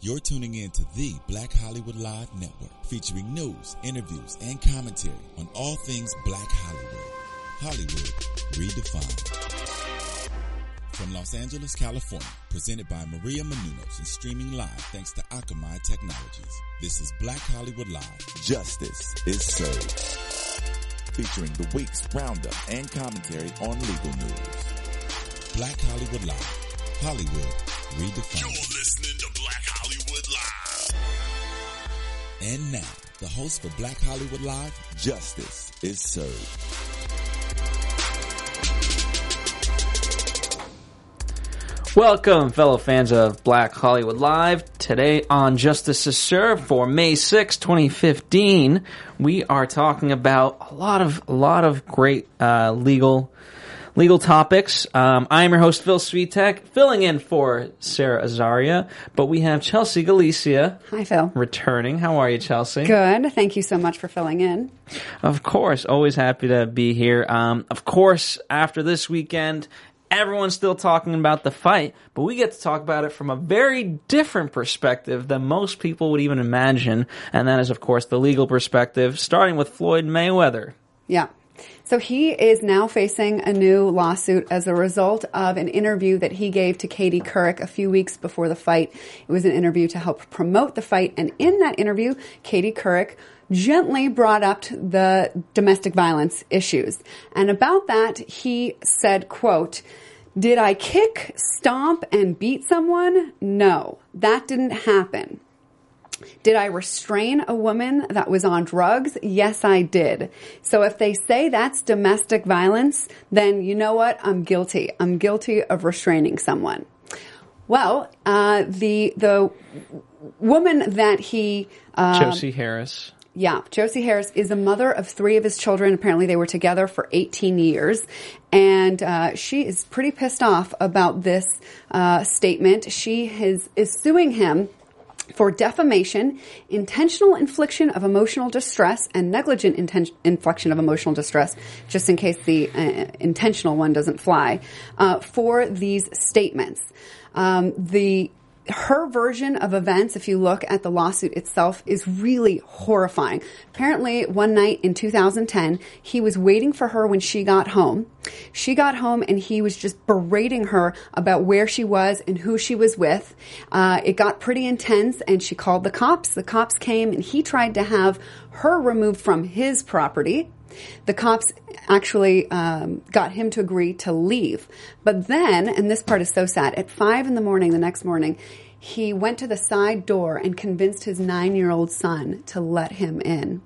You're tuning in to the Black Hollywood Live Network, featuring news, interviews, and commentary on all things Black Hollywood. Hollywood redefined. From Los Angeles, California, presented by Maria Menounos and streaming live thanks to Akamai Technologies. This is Black Hollywood Live. Justice is served. Featuring the week's roundup and commentary on legal news. Black Hollywood Live. Hollywood redefined. You're listening to And now, the host for Black Hollywood Live, Justice is served. Welcome, fellow fans of Black Hollywood Live. Today on Justice is Served for May 6, 2015, we are talking about a lot of a lot of great uh, legal legal topics. Um, I am your host Phil Svitek, filling in for Sarah Azaria, but we have Chelsea Galicia Hi, Phil. returning. How are you, Chelsea? Good. Thank you so much for filling in. Of course, always happy to be here. Um, of course, after this weekend, everyone's still talking about the fight, but we get to talk about it from a very different perspective than most people would even imagine, and that is, of course, the legal perspective, starting with Floyd Mayweather. Yeah. So he is now facing a new lawsuit as a result of an interview that he gave to Katie Couric a few weeks before the fight. It was an interview to help promote the fight, and in that interview, Katie Couric gently brought up the domestic violence issues. And about that, he said, quote, did I kick, stomp, and beat someone? No, that didn't happen. Did I restrain a woman that was on drugs? Yes, I did. So if they say that's domestic violence, then you know what? I'm guilty. I'm guilty of restraining someone. Well, uh, the the woman that he um, Josie Harris. yeah, Josie Harris is the mother of three of his children. Apparently, they were together for 18 years. And uh, she is pretty pissed off about this uh, statement. She has, is suing him for defamation, intentional infliction of emotional distress, and negligent inten- infliction of emotional distress, just in case the uh, intentional one doesn't fly, uh, for these statements. Um, the her version of events, if you look at the lawsuit itself, is really horrifying. Apparently, one night in 2010, he was waiting for her when she got home. She got home and he was just berating her about where she was and who she was with. Uh, it got pretty intense and she called the cops. The cops came and he tried to have her removed from his property. The cops actually um, got him to agree to leave. But then, and this part is so sad, at five in the morning the next morning, he went to the side door and convinced his nine year old son to let him in.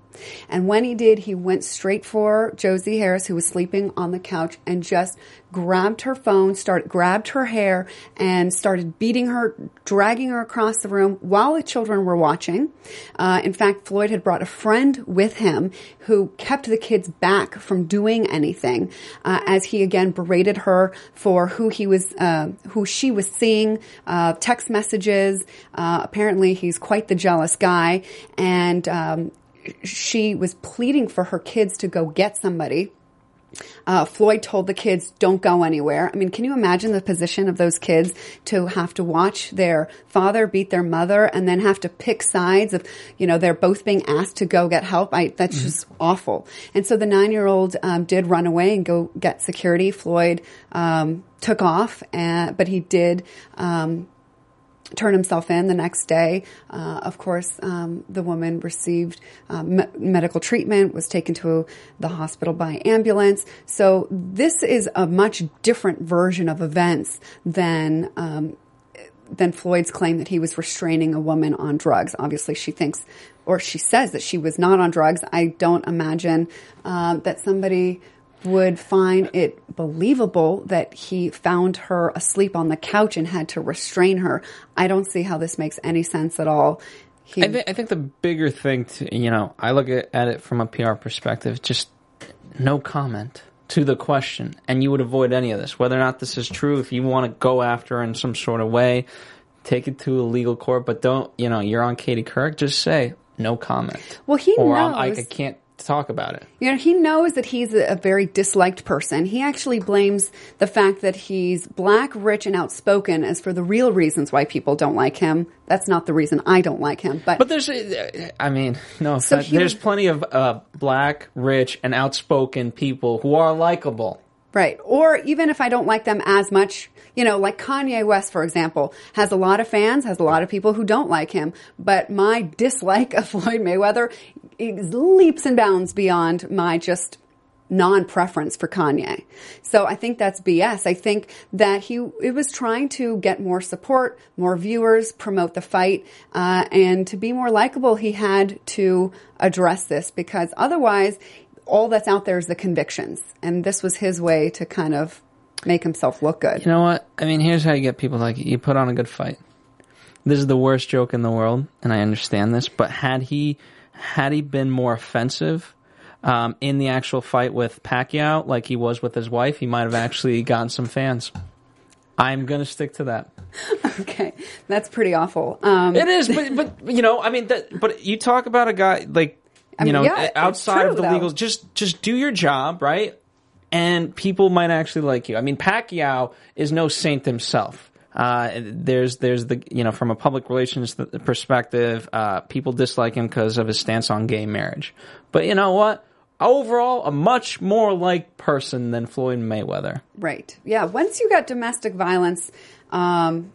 And when he did, he went straight for Josie Harris, who was sleeping on the couch, and just grabbed her phone, started grabbed her hair, and started beating her, dragging her across the room while the children were watching. Uh, in fact, Floyd had brought a friend with him who kept the kids back from doing anything, uh, as he again berated her for who he was, uh, who she was seeing, uh, text messages. Uh, apparently, he's quite the jealous guy, and um, she was pleading for her kids to go get somebody. Uh, Floyd told the kids, don't go anywhere. I mean, can you imagine the position of those kids to have to watch their father beat their mother and then have to pick sides of, you know, they're both being asked to go get help? I, that's Mm-hmm. just awful. And so the nine year old um, did run away and go get security. Floyd um, took off, and, but he did. Um, turn himself in the next day. Uh, of course, um, the woman received uh, me- medical treatment, was taken to the hospital by ambulance. So this is a much different version of events than. Um, than Floyd's claim that he was restraining a woman on drugs. Obviously, she thinks, or she says that she was not on drugs. I don't imagine um, that somebody would find it believable that he found her asleep on the couch and had to restrain her. I don't see how this makes any sense at all. He, I, th- I think the bigger thing, to, you know, I look at, at it from a PR perspective, just no comment to the question, and you would avoid any of this. Whether or not this is true, if you want to go after her in some sort of way, take it to a legal court, but don't, you know, you're on Katie Couric, just say no comment. Well, he or um, I, I can't to talk about it. You know, he knows that he's a, very disliked person. He actually blames the fact that he's black, rich, and outspoken as for the real reasons why people don't like him. That's not the reason I don't like him. But, But there's, I mean, no, So there's plenty of uh, black, rich, and outspoken people who are likable. Right. Or even if I don't like them as much, you know, like Kanye West, for example, has a lot of fans, has a lot of people who don't like him. But my dislike of Floyd Mayweather is leaps and bounds beyond my just non-preference for Kanye. So I think that's BS. I think that he it was trying to get more support, more viewers, promote the fight, uh, and to be more likable, he had to address this because otherwise, all that's out there is the convictions, and this was his way to kind of make himself look good. You know what? I mean, here's how you get people like you put on a good fight. This is the worst joke in the world, and I understand this. But had he had he been more offensive um, in the actual fight with Pacquiao, like he was with his wife, he might have actually gotten some fans. I'm gonna stick to that. Okay, that's pretty awful. Um, It is, but but you know, I mean, that, but you talk about a guy like I you mean, know yeah, outside true, of the though. legal, just just do your job, right? And people might actually like you. I mean, Pacquiao is no saint himself. Uh, there's there's the you know from a public relations perspective, uh, people dislike him because of his stance on gay marriage. But you know what? Overall, a much more liked person than Floyd Mayweather. Right. Yeah. Once you got domestic violence um,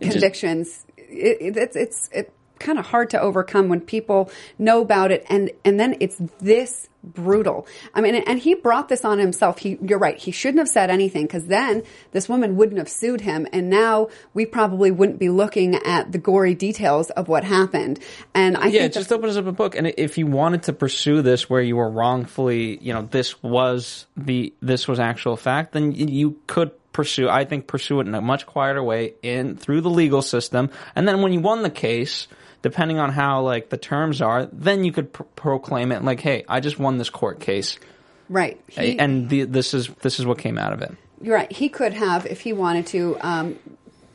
convictions, it, it, it's it's it kind of hard to overcome when people know about it, and and then it's this brutal. I mean, and he brought this on himself. He, you're right. He shouldn't have said anything because then this woman wouldn't have sued him, and now we probably wouldn't be looking at the gory details of what happened. And I yeah, think it just opens up a book. And if you wanted to pursue this where you were wrongfully, you know, this was the this was actual fact, then you could pursue. I think pursue it in a much quieter way in through the legal system. And then when you won the case, depending on how like the terms are, then you could pr- proclaim it like, "Hey, I just won this court case." right. He- and the, this is this is what came out of it. You're right. He could have, if he wanted to, um,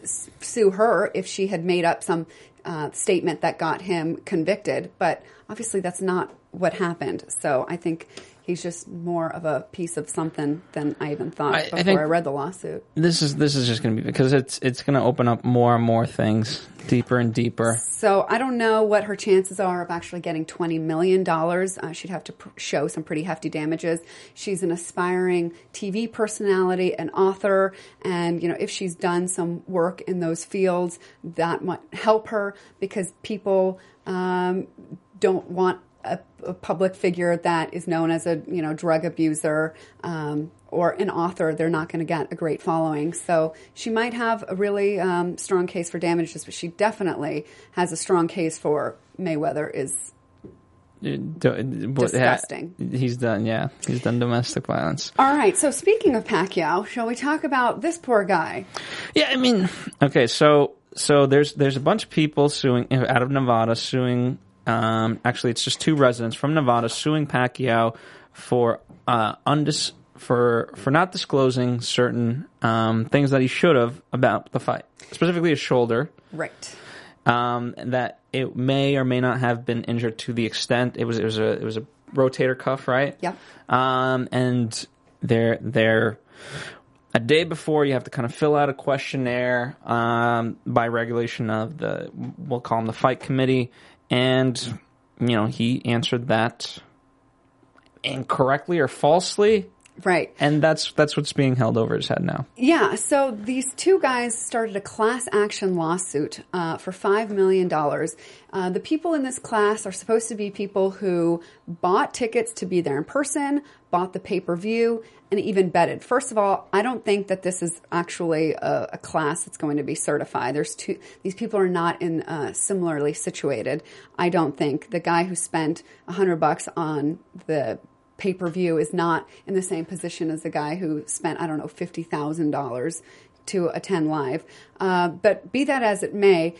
sue her if she had made up some uh, statement that got him convicted. But obviously, that's not what happened. So I think he's just more of a piece of something than I even thought I- I before I, think- read the lawsuit. This is this is just going to be because it's it's going to open up more and more things, deeper and deeper. So I don't know what her chances are of actually getting twenty million dollars. Uh, she'd have to pr- show some pretty hefty damages. She's an aspiring TV personality, an author, and you know if she's done some work in those fields, that might help her because people um, don't want a, a public figure that is known as a you know drug abuser. Um, or an author, they're not going to get a great following. So she might have a really um, strong case for damages, but she definitely has a strong case for Mayweather is Disgusting. He's done, yeah. He's done domestic violence. all right. So speaking of Pacquiao, shall we talk about this poor guy? Yeah, I mean, okay, so so there's there's a bunch of people suing out of Nevada suing. Um, actually, it's just two residents from Nevada suing Pacquiao for uh, undis for for not disclosing certain um, things that he should have about the fight, specifically his shoulder. Right. um, that it may or may not have been injured to the extent it was it was a it was a rotator cuff, right? Yeah. Um, and they're they're a day before you have to kind of fill out a questionnaire um, by regulation of the we'll call them the fight committee, and you know he answered that incorrectly or falsely, Right. and that's that's what's being held over his head now. Yeah, so these two guys started a class action lawsuit uh, for $5 million. Uh, the people in this class are supposed to be people who bought tickets to be there in person, bought the pay per view, and even betted. First of all, I don't think that this is actually a, a class that's going to be certified. There's two, these people are not in uh, similarly situated. I don't think. The guy who spent a 100 bucks on the pay per view is not in the same position as the guy who spent, I don't know, $50,000 to attend live. Uh, but be that as it may,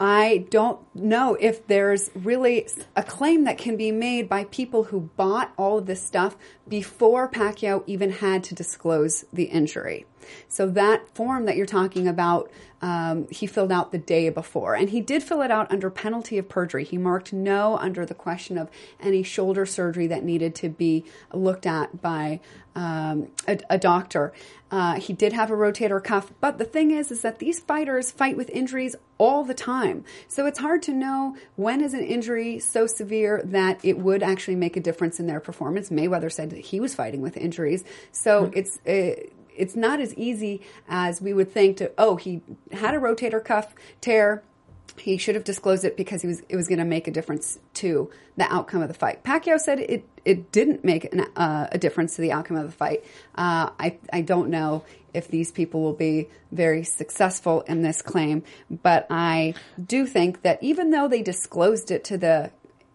I don't know if there's really a claim that can be made by people who bought all of this stuff before Pacquiao even had to disclose the injury. So that form that you're talking about, um, he filled out the day before, and he did fill it out under penalty of perjury. He marked no under the question of any shoulder surgery that needed to be looked at by um, a, a, doctor. Uh, he did have a rotator cuff, but the thing is, is that these fighters fight with injuries all the time. So it's hard to know when is an injury so severe that it would actually make a difference in their performance. Mayweather said that he was fighting with injuries, so mm-hmm. it's. Uh, it's not as easy as we would think to oh he had a rotator cuff tear he should have disclosed it because he was it was going to make a difference to the outcome of the fight. Pacquiao said it it didn't make an, uh, a difference to the outcome of the fight. Uh, I I don't know if these people will be very successful in this claim, but I do think that even though they disclosed it to the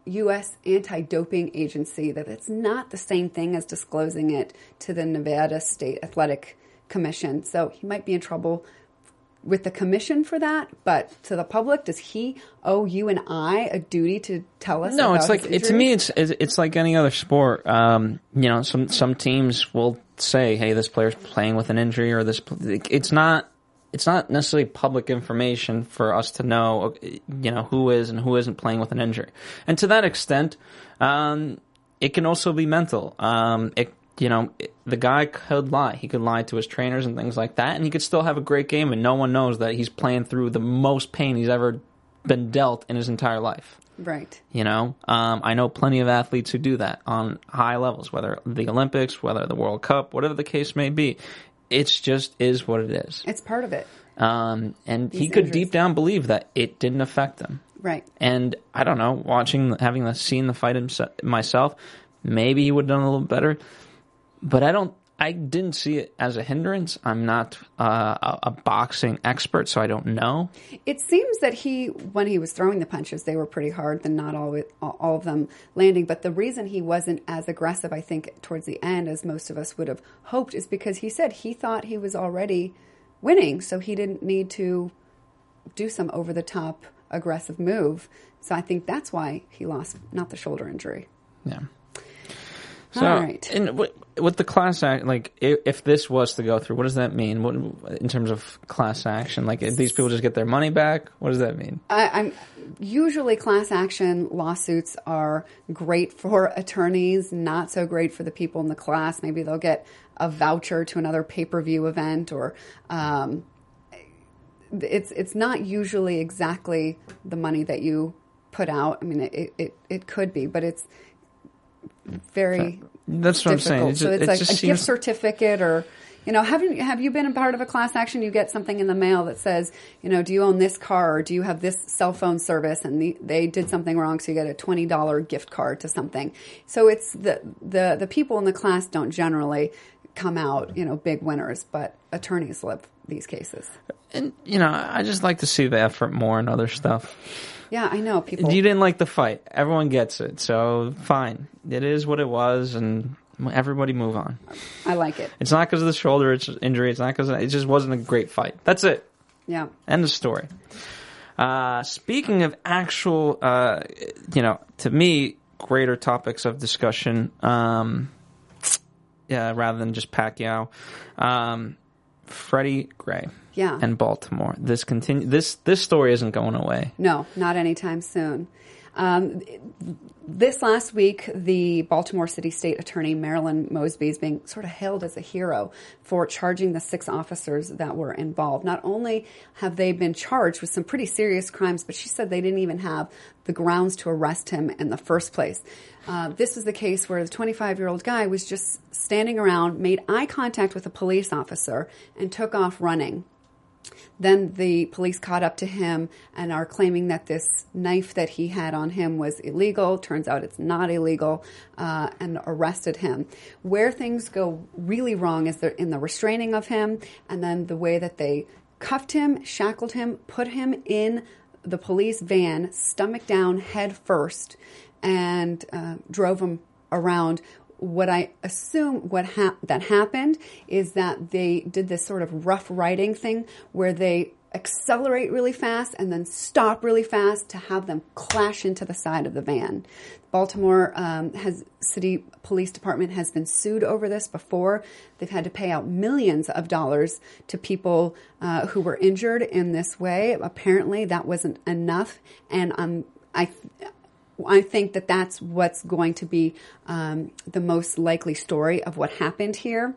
U.S. anti-doping agency, that it's not the same thing as disclosing it to the Nevada State Athletic Commission. So he might be in trouble with the commission for that, but to the public, does he owe you and I a duty to tell us? No, it's like it, to me, it's it's like any other sport. Um, you know, some some teams will say, "Hey, this player's playing with an injury," or this. It's not. It's not necessarily public information for us to know, you know, who is and who isn't playing with an injury. And to that extent, um, it can also be mental. Um, it you know, the guy could lie. He could lie to his trainers and things like that, and he could still have a great game, and no one knows that he's playing through the most pain he's ever been dealt in his entire life. Right. You know, um, I know plenty of athletes who do that on high levels, whether the Olympics, whether the World Cup, whatever the case may be. It's just is what it is. It's part of it. Um, and These he could injuries. deep down believe that it didn't affect him. Right. And I don't know, watching, having seen the fight himself, myself, maybe he would have done a little better but I don't. I didn't see it as a hindrance. I'm not uh, a, a, boxing expert, so I don't know. It seems that he, when he was throwing the punches, they were pretty hard, and not all all of them landing. But the reason he wasn't as aggressive, I think, towards the end, as most of us would have hoped, is because he said he thought he was already winning, so he didn't need to do some over the top aggressive move. So I think that's why he lost, not the shoulder injury. Yeah. So, All right. And with the class act, like if, this was to go through, what does that mean? What in terms of class action? Like if these people just get their money back? What does that mean? I, am usually class action lawsuits are great for attorneys, not so great for the people in the class. Maybe they'll get a voucher to another pay per view event, or um, it's it's not usually exactly the money that you put out. I mean, it, it, it could be, but it's very that's what difficult. I'm saying. It so it's it like a seems... gift certificate or you know, have you have you been a part of a class action? You get something in the mail that says, you know, do you own this car or do you have this cell phone service? And the, they did something wrong, so you get a twenty dollar gift card to something. So it's the the the people in the class don't generally come out, you know, big winners, but attorneys live these cases. And you know, I just like to see the effort more in other stuff. Yeah, I know people. You didn't like the fight. Everyone gets it. So fine. It is what it was, and everybody move on. I like it. It's not because of the shoulder injury. It's not because it just wasn't a great fight. That's it. Yeah. End of story. Uh, speaking of actual, uh, you know, to me, greater topics of discussion, um, yeah, rather than just Pacquiao, um, Freddie Gray yeah. and Baltimore. This continue. This this story isn't going away. No, not anytime soon. Um, this last week, the Baltimore City State Attorney Marilyn Mosby is being sort of hailed as a hero for charging the six officers that were involved. Not only have they been charged with some pretty serious crimes, but she said they didn't even have the grounds to arrest him in the first place. Uh, this was the case where the 25 year old guy was just standing around, made eye contact with a police officer, and took off running. Then the police caught up to him and are claiming that this knife that he had on him was illegal. Turns out it's not illegal, uh, and arrested him. Where things go really wrong is in the restraining of him, and then the way that they cuffed him, shackled him, put him in the police van, stomach down, head first, and uh, drove him around what I assume what ha- that happened is that they did this sort of rough riding thing where they accelerate really fast and then stop really fast to have them clash into the side of the van. Baltimore um, has city police department has been sued over this before. They've had to pay out millions of dollars to people uh, who were injured in this way. Apparently, that wasn't enough, and um, I. I think that that's what's going to be um, the most likely story of what happened here.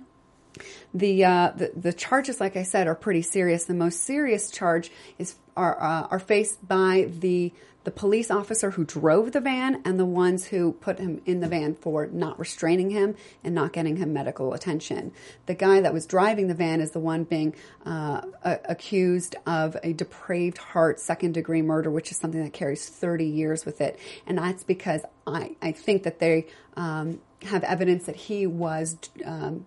The, uh, the the charges, like I said, are pretty serious. The most serious charge is are uh, are faced by the the police officer who drove the van and the ones who put him in the van for not restraining him and not getting him medical attention. The guy that was driving the van is the one being uh, a- accused of a depraved heart second degree murder, which is something that carries 30 years with it. And that's because I, I think that they um, have evidence that he was. Um,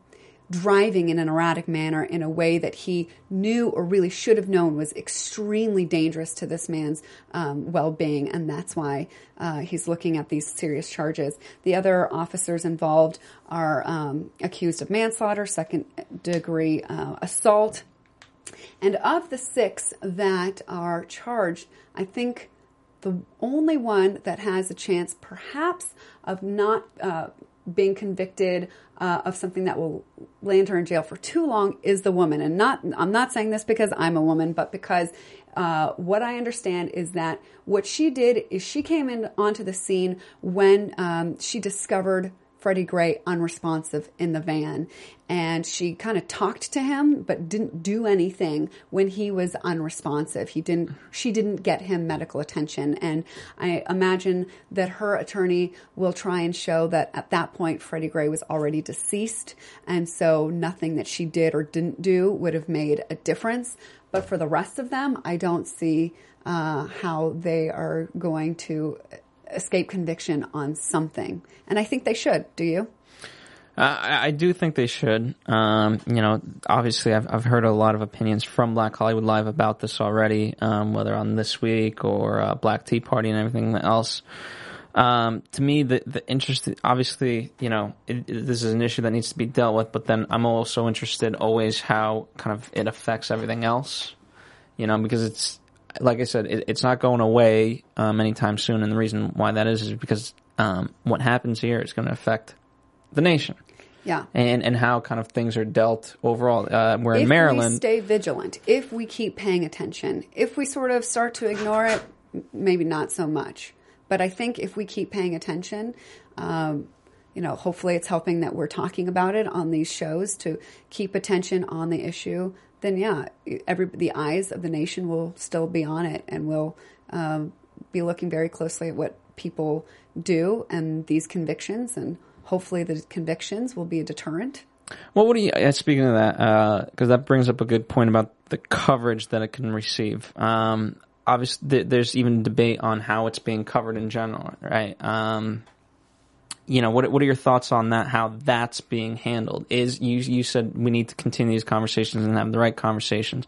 driving in an erratic manner in a way that he knew or really should have known was extremely dangerous to this man's um, well-being. And that's why uh, he's looking at these serious charges. The other officers involved are um, accused of manslaughter second degree uh, assault. And of the six that are charged i think the only one that has a chance perhaps of not uh, being convicted uh, of something that will land her in jail for too long is the woman. And not, I'm not saying this because I'm a woman, but because uh, what I understand is that what she did is she came in onto the scene when um, she discovered Freddie Gray unresponsive in the van. And she kind of talked to him, but didn't do anything when he was unresponsive. He didn't, she didn't get him medical attention. And I imagine that her attorney will try and show that at that point, Freddie Gray was already deceased. And so nothing that she did or didn't do would have made a difference. But for the rest of them, I don't see uh, how they are going to escape conviction on something. And I think they should. Do you? Uh, I, do think they should. Um, you know, obviously, I've, I've heard a lot of opinions from Black Hollywood Live about this already, um, whether on this week or uh, Black Tea Party and everything else. Um, to me, the the interest, obviously, you know, it, it, this is an issue that needs to be dealt with. But then I'm also interested always how kind of it affects everything else. You know, because it's like I said, it, it's not going away um, anytime soon, and the reason why that is is because um, what happens here is going to affect the nation. Yeah. And and how kind of things are dealt overall. Uh, where if in Maryland, we stay vigilant, if we keep paying attention, if we sort of start to ignore it, maybe not so much. But I think if we keep paying attention, um, you know, hopefully it's helping that we're talking about it on these shows to keep attention on the issue. Then yeah, every the eyes of the nation will still be on it, and we'll um, be looking very closely at what people do and these convictions, and hopefully the convictions will be a deterrent. Well, what do you? Uh, speaking of that, because that brings up a good point about the coverage that it can receive. Um, obviously, th- there's even debate on how it's being covered in general, right? Um, you know, what what are your thoughts on that? How that's being handled? Is you you said we need to continue these conversations and have the right conversations.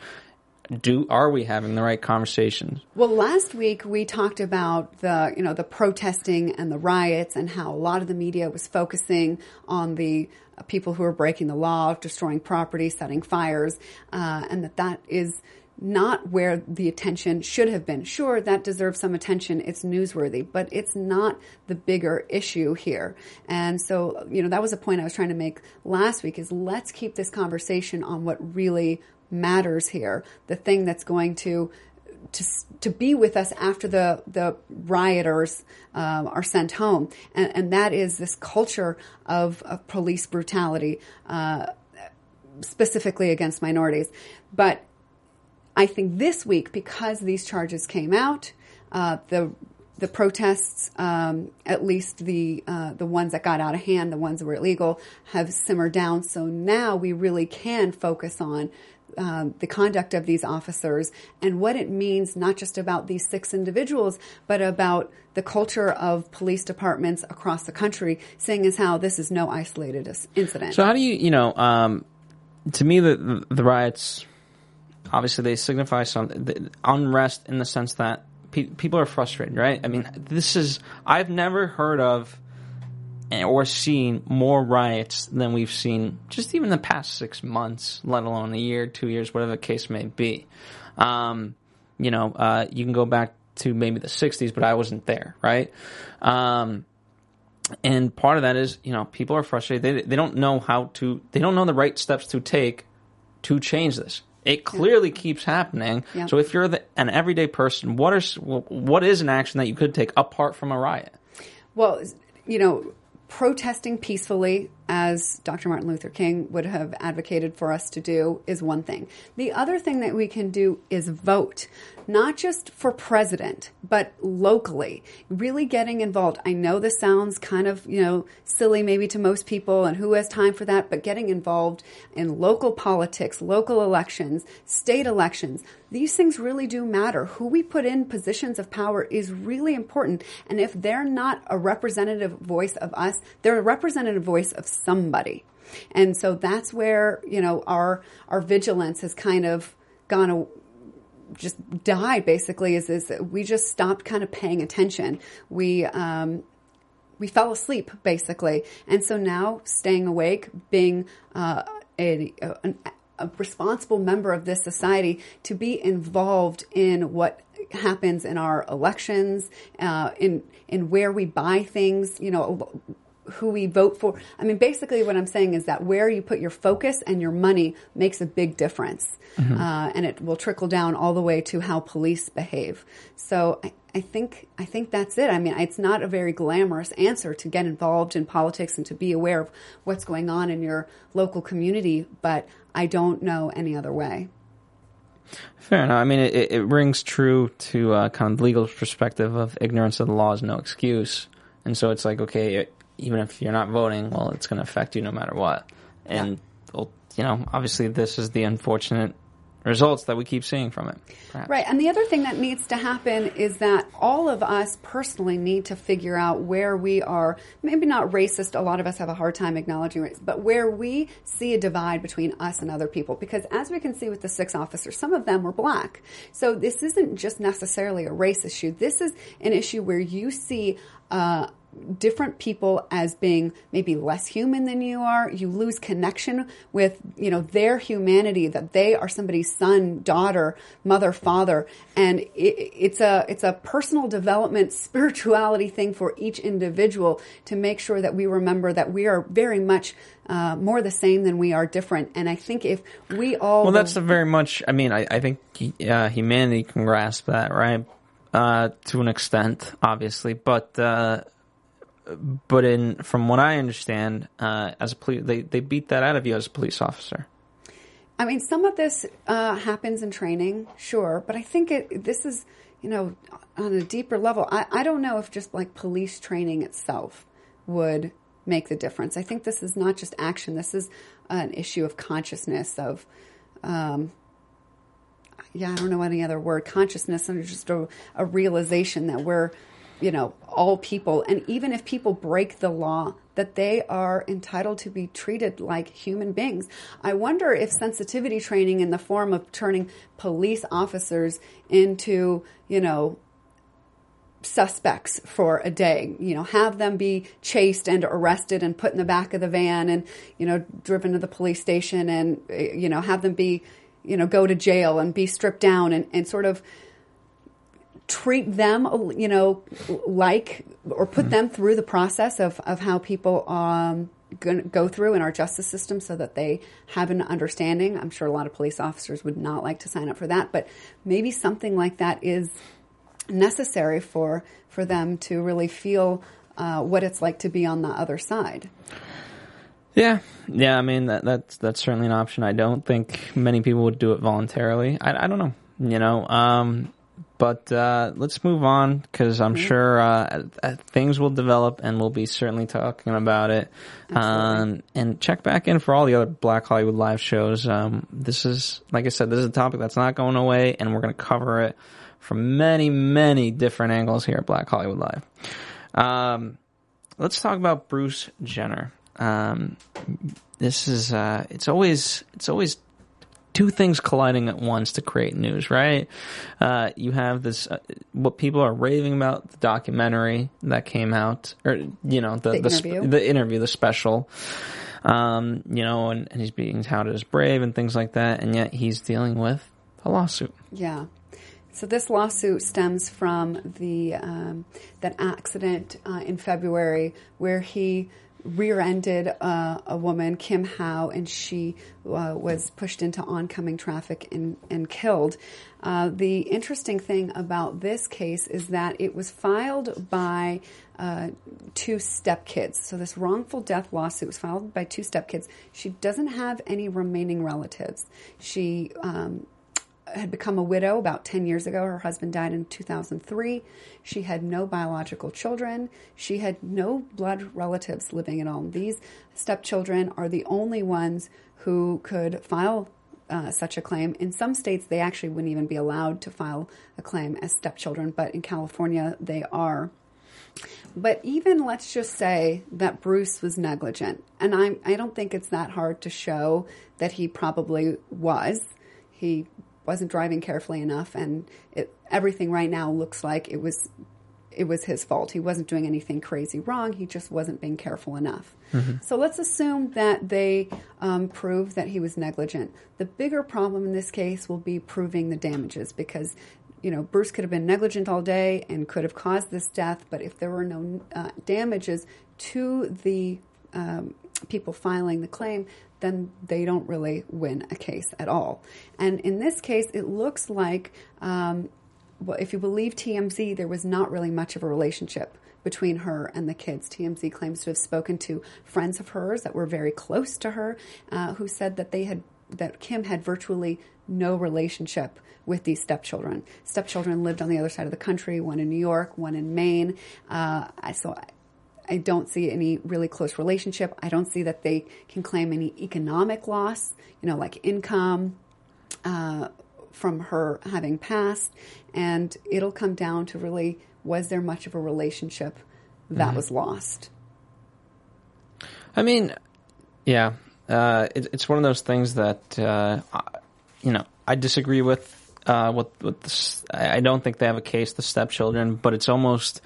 Do are we having the right conversations? Well, last week we talked about the you know the protesting and the riots and how a lot of the media was focusing on the people who are breaking the law, destroying property, setting fires, uh, and that that is not where the attention should have been. Sure, that deserves some attention. It's newsworthy, but it's not the bigger issue here. And so, you know, that was a point I was trying to make last week is let's keep this conversation on what really matters here. The thing that's going to to to be with us after the the rioters um, are sent home, and, and that is this culture of, of police brutality, uh, specifically against minorities. But I think this week, because these charges came out, uh, the the protests, um, at least the uh, the ones that got out of hand, the ones that were illegal, have simmered down. So now we really can focus on um, the conduct of these officers and what it means, not just about these six individuals, but about the culture of police departments across the country, seeing as how this is no isolated incident. So how do you, you know, um, to me the the riots, obviously they signify some unrest in the sense that pe- people are frustrated, right? I mean, this is I've never heard of or seen more riots than we've seen just even the past six months, let alone a year, two years, whatever the case may be. Um, you know, uh, you can go back to maybe the '60s, but I wasn't there, right? Um, and part of that is, you know, people are frustrated. They they don't know how to. They don't know the right steps to take to change this. It clearly keeps happening. Yeah. So if you're the, an everyday person, what are what is an action that you could take apart from a riot? Well, you know, protesting peacefully, as Dr. Martin Luther King would have advocated for us to do, is one thing. The other thing that we can do is vote, not just for president, but locally, really getting involved. I know this sounds kind of, you know, silly maybe to most people, and who has time for that, but getting involved in local politics, local elections, state elections, these things really do matter. Who we put in positions of power is really important. And if they're not a representative voice of us, they're a representative voice of somebody. And so that's where, you know, our our vigilance has kind of gone a, just died basically is is we just stopped kind of paying attention. We um we fell asleep basically. And so now staying awake, being uh, a, a, a responsible member of this society to be involved in what happens in our elections, uh, in in where we buy things, you know, who we vote for. I mean, basically, what I'm saying is that where you put your focus and your money makes a big difference, uh, and it will trickle down all the way to how police behave. So. I, I think I think that's it. I mean, it's not a very glamorous answer to get involved in politics and to be aware of what's going on in your local community, but I don't know any other way. Fair enough. I mean, it, it rings true to uh, kind of legal perspective of ignorance of the law is no excuse, and so it's like, okay, even if you're not voting, well, it's going to affect you no matter what. And well, you know, obviously, this is the unfortunate results that we keep seeing from it. perhaps. Right. And the other thing that needs to happen is that all of us personally need to figure out where we are, maybe not racist, a lot of us have a hard time acknowledging race, but where we see a divide between us and other people. Because as we can see with the six officers, some of them were black. So this isn't just necessarily a race issue. This is an issue where you see, uh, different people as being maybe less human than you are. You lose connection with, you know, their humanity that they are somebody's son, daughter, mother, father. And it, it's a, it's a personal development, spirituality thing for each individual to make sure that we remember that we are very much uh, more the same than we are different. And I think if we all. Well, that's a very much. I mean, I, I think uh, humanity can grasp that, right? Uh, to an extent, obviously, but uh, but in from what I understand, uh, as a police, they they beat that out of you as a police officer. I mean, some of this uh, happens in training, sure, but I think it, this is, you know, on a deeper level. I, I don't know if just like police training itself would make the difference. I think this is not just action. This is an issue of consciousness of, um, yeah, I don't know any other word, consciousness and just a, a realization that we're, you know, all people. And even if people break the law, that they are entitled to be treated like human beings. I wonder if sensitivity training in the form of turning police officers into, you know, suspects for a day, you know, have them be chased and arrested and put in the back of the van and, you know, driven to the police station and, you know, have them be, you know, go to jail and be stripped down and, and sort of treat them, you know, like, or put them through the process of, of how people, um, go through in our justice system so that they have an understanding. I'm sure a lot of police officers would not like to sign up for that, but maybe something like that is necessary for for them to really feel uh, what it's like to be on the other side. Yeah, yeah. I mean, that, that's that's certainly an option. I don't think many people would do it voluntarily. I, I don't know, you know. Um, but uh, let's move on because I'm sure uh, uh, things will develop, and we'll be certainly talking about it. Um, and check back in for all the other Black Hollywood live shows. Um, this is, like I said, this is a topic that's not going away, and we're going to cover it from many, many different angles here at Black Hollywood Live. Um, let's talk about Bruce Jenner. Um, this is uh, it's always it's always two things colliding at once to create news, right? Uh, you have this uh, what people are raving about the documentary that came out, or you know the The the, sp- interview. the interview, the special. Um, you know, and, and he's being touted as brave and things like that, and yet he's dealing with a lawsuit. Yeah. So this lawsuit stems from the um, that accident uh, in February where he rear-ended uh, a woman, Kim Howe, and she uh, was pushed into oncoming traffic and, and killed. Uh, the interesting thing about this case is that it was filed by uh, two stepkids. So this wrongful death lawsuit was filed by two stepkids. She doesn't have any remaining relatives. She um, had become a widow about 10 years ago. Her husband died in 2003. She had no biological children. She had no blood relatives living at all. These stepchildren are the only ones who could file uh, such a claim. In some states, they actually wouldn't even be allowed to file a claim as stepchildren, but in California, they are. But even let's just say that Bruce was negligent, and I I don't think it's that hard to show that he probably was. He wasn't driving carefully enough, and it, everything right now looks like it was it was his fault. He wasn't doing anything crazy wrong. He just wasn't being careful enough. So let's assume that they um, prove that he was negligent. The bigger problem in this case will be proving the damages because. You know, Bruce could have been negligent all day and could have caused this death, but if there were no uh, damages to the um, people filing the claim, then they don't really win a case at all. And in this case, it looks like, um, well, if you believe TMZ, there was not really much of a relationship between her and the kids. TMZ claims to have spoken to friends of hers that were very close to her, uh, who said that they had that Kim had virtually no relationship with these stepchildren. Stepchildren lived on the other side of the country, one in New York, one in Maine. Uh, I so I, don't see any really close relationship. I don't see that they can claim any economic loss, you know, like income uh, from her having passed. And it'll come down to really was there much of a relationship that was lost? I mean, yeah, uh, it, it's one of those things that uh, I- you know I disagree with. Uh, with with this, I I don't think they have a case, the stepchildren, but it's almost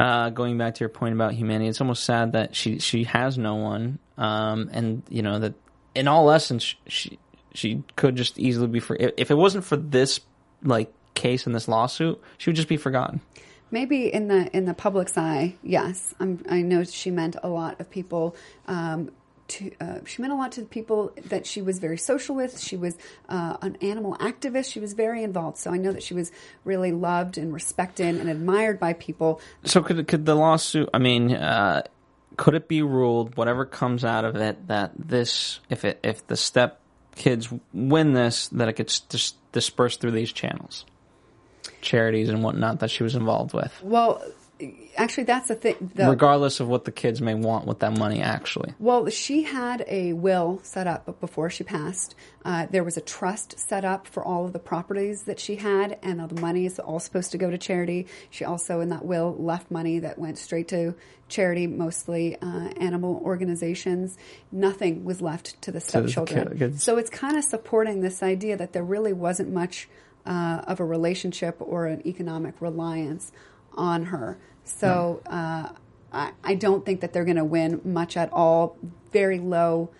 uh, going back to your point about humanity. It's almost sad that she she has no one, um, and you know that in all essence she she could just easily be for if it wasn't for this like case in this lawsuit, she would just be forgotten. Maybe in the in the public's eye, yes. I'm, I know she meant a lot of people. Um, to, uh, she meant a lot to the people that she was very social with. She was uh, an animal activist. She was very involved. So I know that she was really loved and respected and admired by people. So could could the lawsuit? I mean, uh, could it be ruled, whatever comes out of it, that this, if it if the step kids win this, that it gets dis- dispersed through these channels, charities and whatnot that she was involved with, Well, actually, that's the thing. The, regardless of what the kids may want with that money. Actually, Well, she had a will set up before she passed. Uh, there was a trust set up for all of the properties that she had, and all the money is all supposed to go to charity. She also, in that will, left money that went straight to charity, mostly uh, animal organizations. Nothing was left to the the stepchildren. kids. So it's kind of supporting this idea that there really wasn't much uh, of a relationship or an economic reliance on her. So uh, I, I don't think that they're going to win much at all. Very low,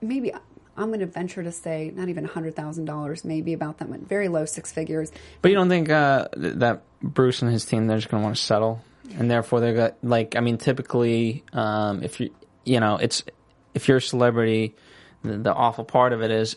maybe. I'm going to venture to say not even hundred thousand dollars, maybe about that much. Very low, six figures. but you don't think uh, th- that Bruce and his team they're just going to want to settle, and therefore they're got like I mean, typically, um, if you you know, it's if you're a celebrity, the, the awful part of it is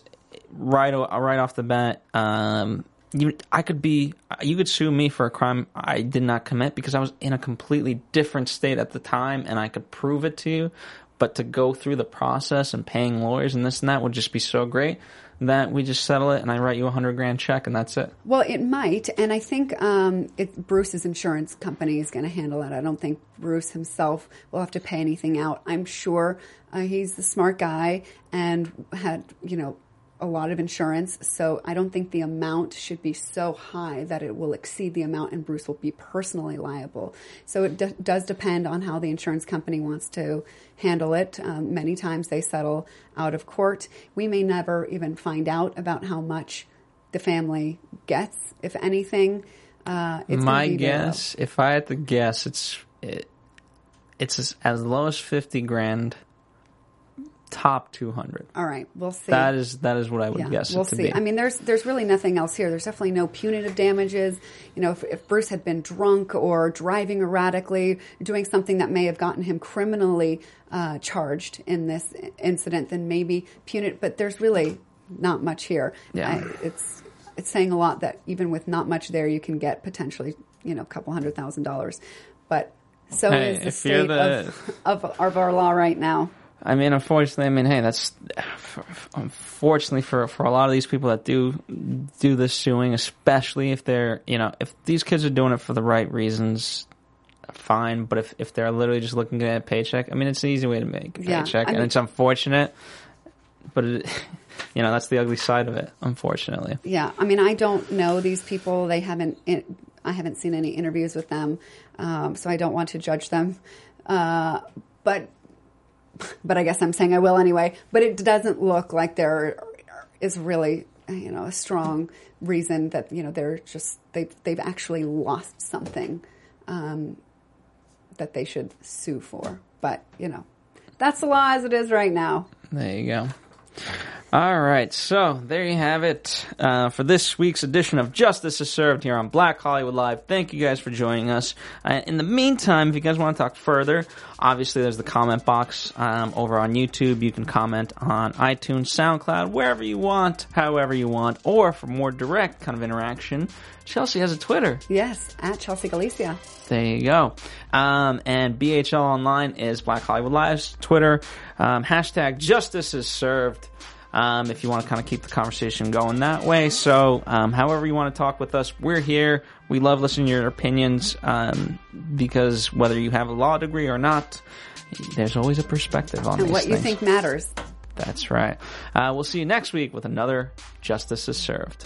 right right off the bat. Um, you, I could be, you could sue me for a crime I did not commit because I was in a completely different state at the time, and I could prove it to you. But to go through the process and paying lawyers and this and that would just be so great that we just settle it and I write you a hundred grand check and that's it. Well, it might, and I think um, it, Bruce's insurance company is going to handle it. I don't think Bruce himself will have to pay anything out. I'm sure uh, he's the smart guy and had, you know, a lot of insurance, so I don't think the amount should be so high that it will exceed the amount and Bruce will be personally liable. So it d- does depend on how the insurance company wants to handle it. Um, many times they settle out of court. We may never even find out about how much the family gets, if anything. Uh, it's My be very low. guess, if I had to guess, it's it, it's as, as low as fifty grand, top 200. All right, we'll see. That is that is what I would yeah, guess we'll it to see. be. I mean, there's there's really nothing else here. There's definitely no punitive damages. You know, if, if Bruce had been drunk or driving erratically, doing something that may have gotten him criminally uh, charged in this incident, then maybe punitive. But there's really not much here. Yeah. I, it's it's saying a lot that even with not much there, you can get potentially you know a couple hundred thousand dollars. But so Hey, is the state the- of, of of our law right now. I mean, unfortunately, I mean, hey, that's unfortunately for for a lot of these people that do do this suing, especially if they're you know if these kids are doing it for the right reasons, fine. But if if they're literally just looking at a paycheck, I mean, it's an easy way to make a Yeah, paycheck, I and it's unfortunate. But it, you know, that's the ugly side of it, unfortunately. Yeah, I mean, I don't know these people. They haven't. I haven't seen any interviews with them, um, so I don't want to judge them. Uh, but, but I guess I'm saying I will anyway. But it doesn't look like there is really, you know, a strong reason that you know they're just they've they've actually lost something um, that they should sue for. But you know, that's the law as it is right now. There you go. All right, so there you have it uh, for this week's edition of Justice is Served here on Black Hollywood Live. Thank you guys for joining us. Uh, in the meantime, if you guys want to talk further, obviously there's the comment box um, over on YouTube. You can comment on iTunes, SoundCloud, wherever you want, however you want, or for more direct kind of interaction, Chelsea has a Twitter. Yes, at Chelsea Galicia. There you go. Um, and BHL Online is Black Hollywood Live's Twitter. Um, hashtag justice is served. Um, if you want to kind of keep the conversation going that way. So, um, however you want to talk with us, we're here. We love listening to your opinions, um, because whether you have a law degree or not, there's always a perspective on And what you think matters. That's right. Uh, we'll see you next week with another Justice is Served.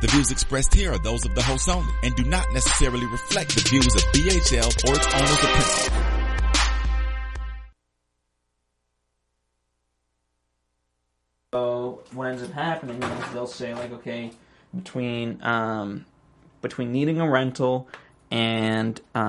The views expressed here are those of the host only and do not necessarily reflect the views of BHL or its owners or principals. So what ends up happening is they'll say like, okay, between um, between needing a rental and um,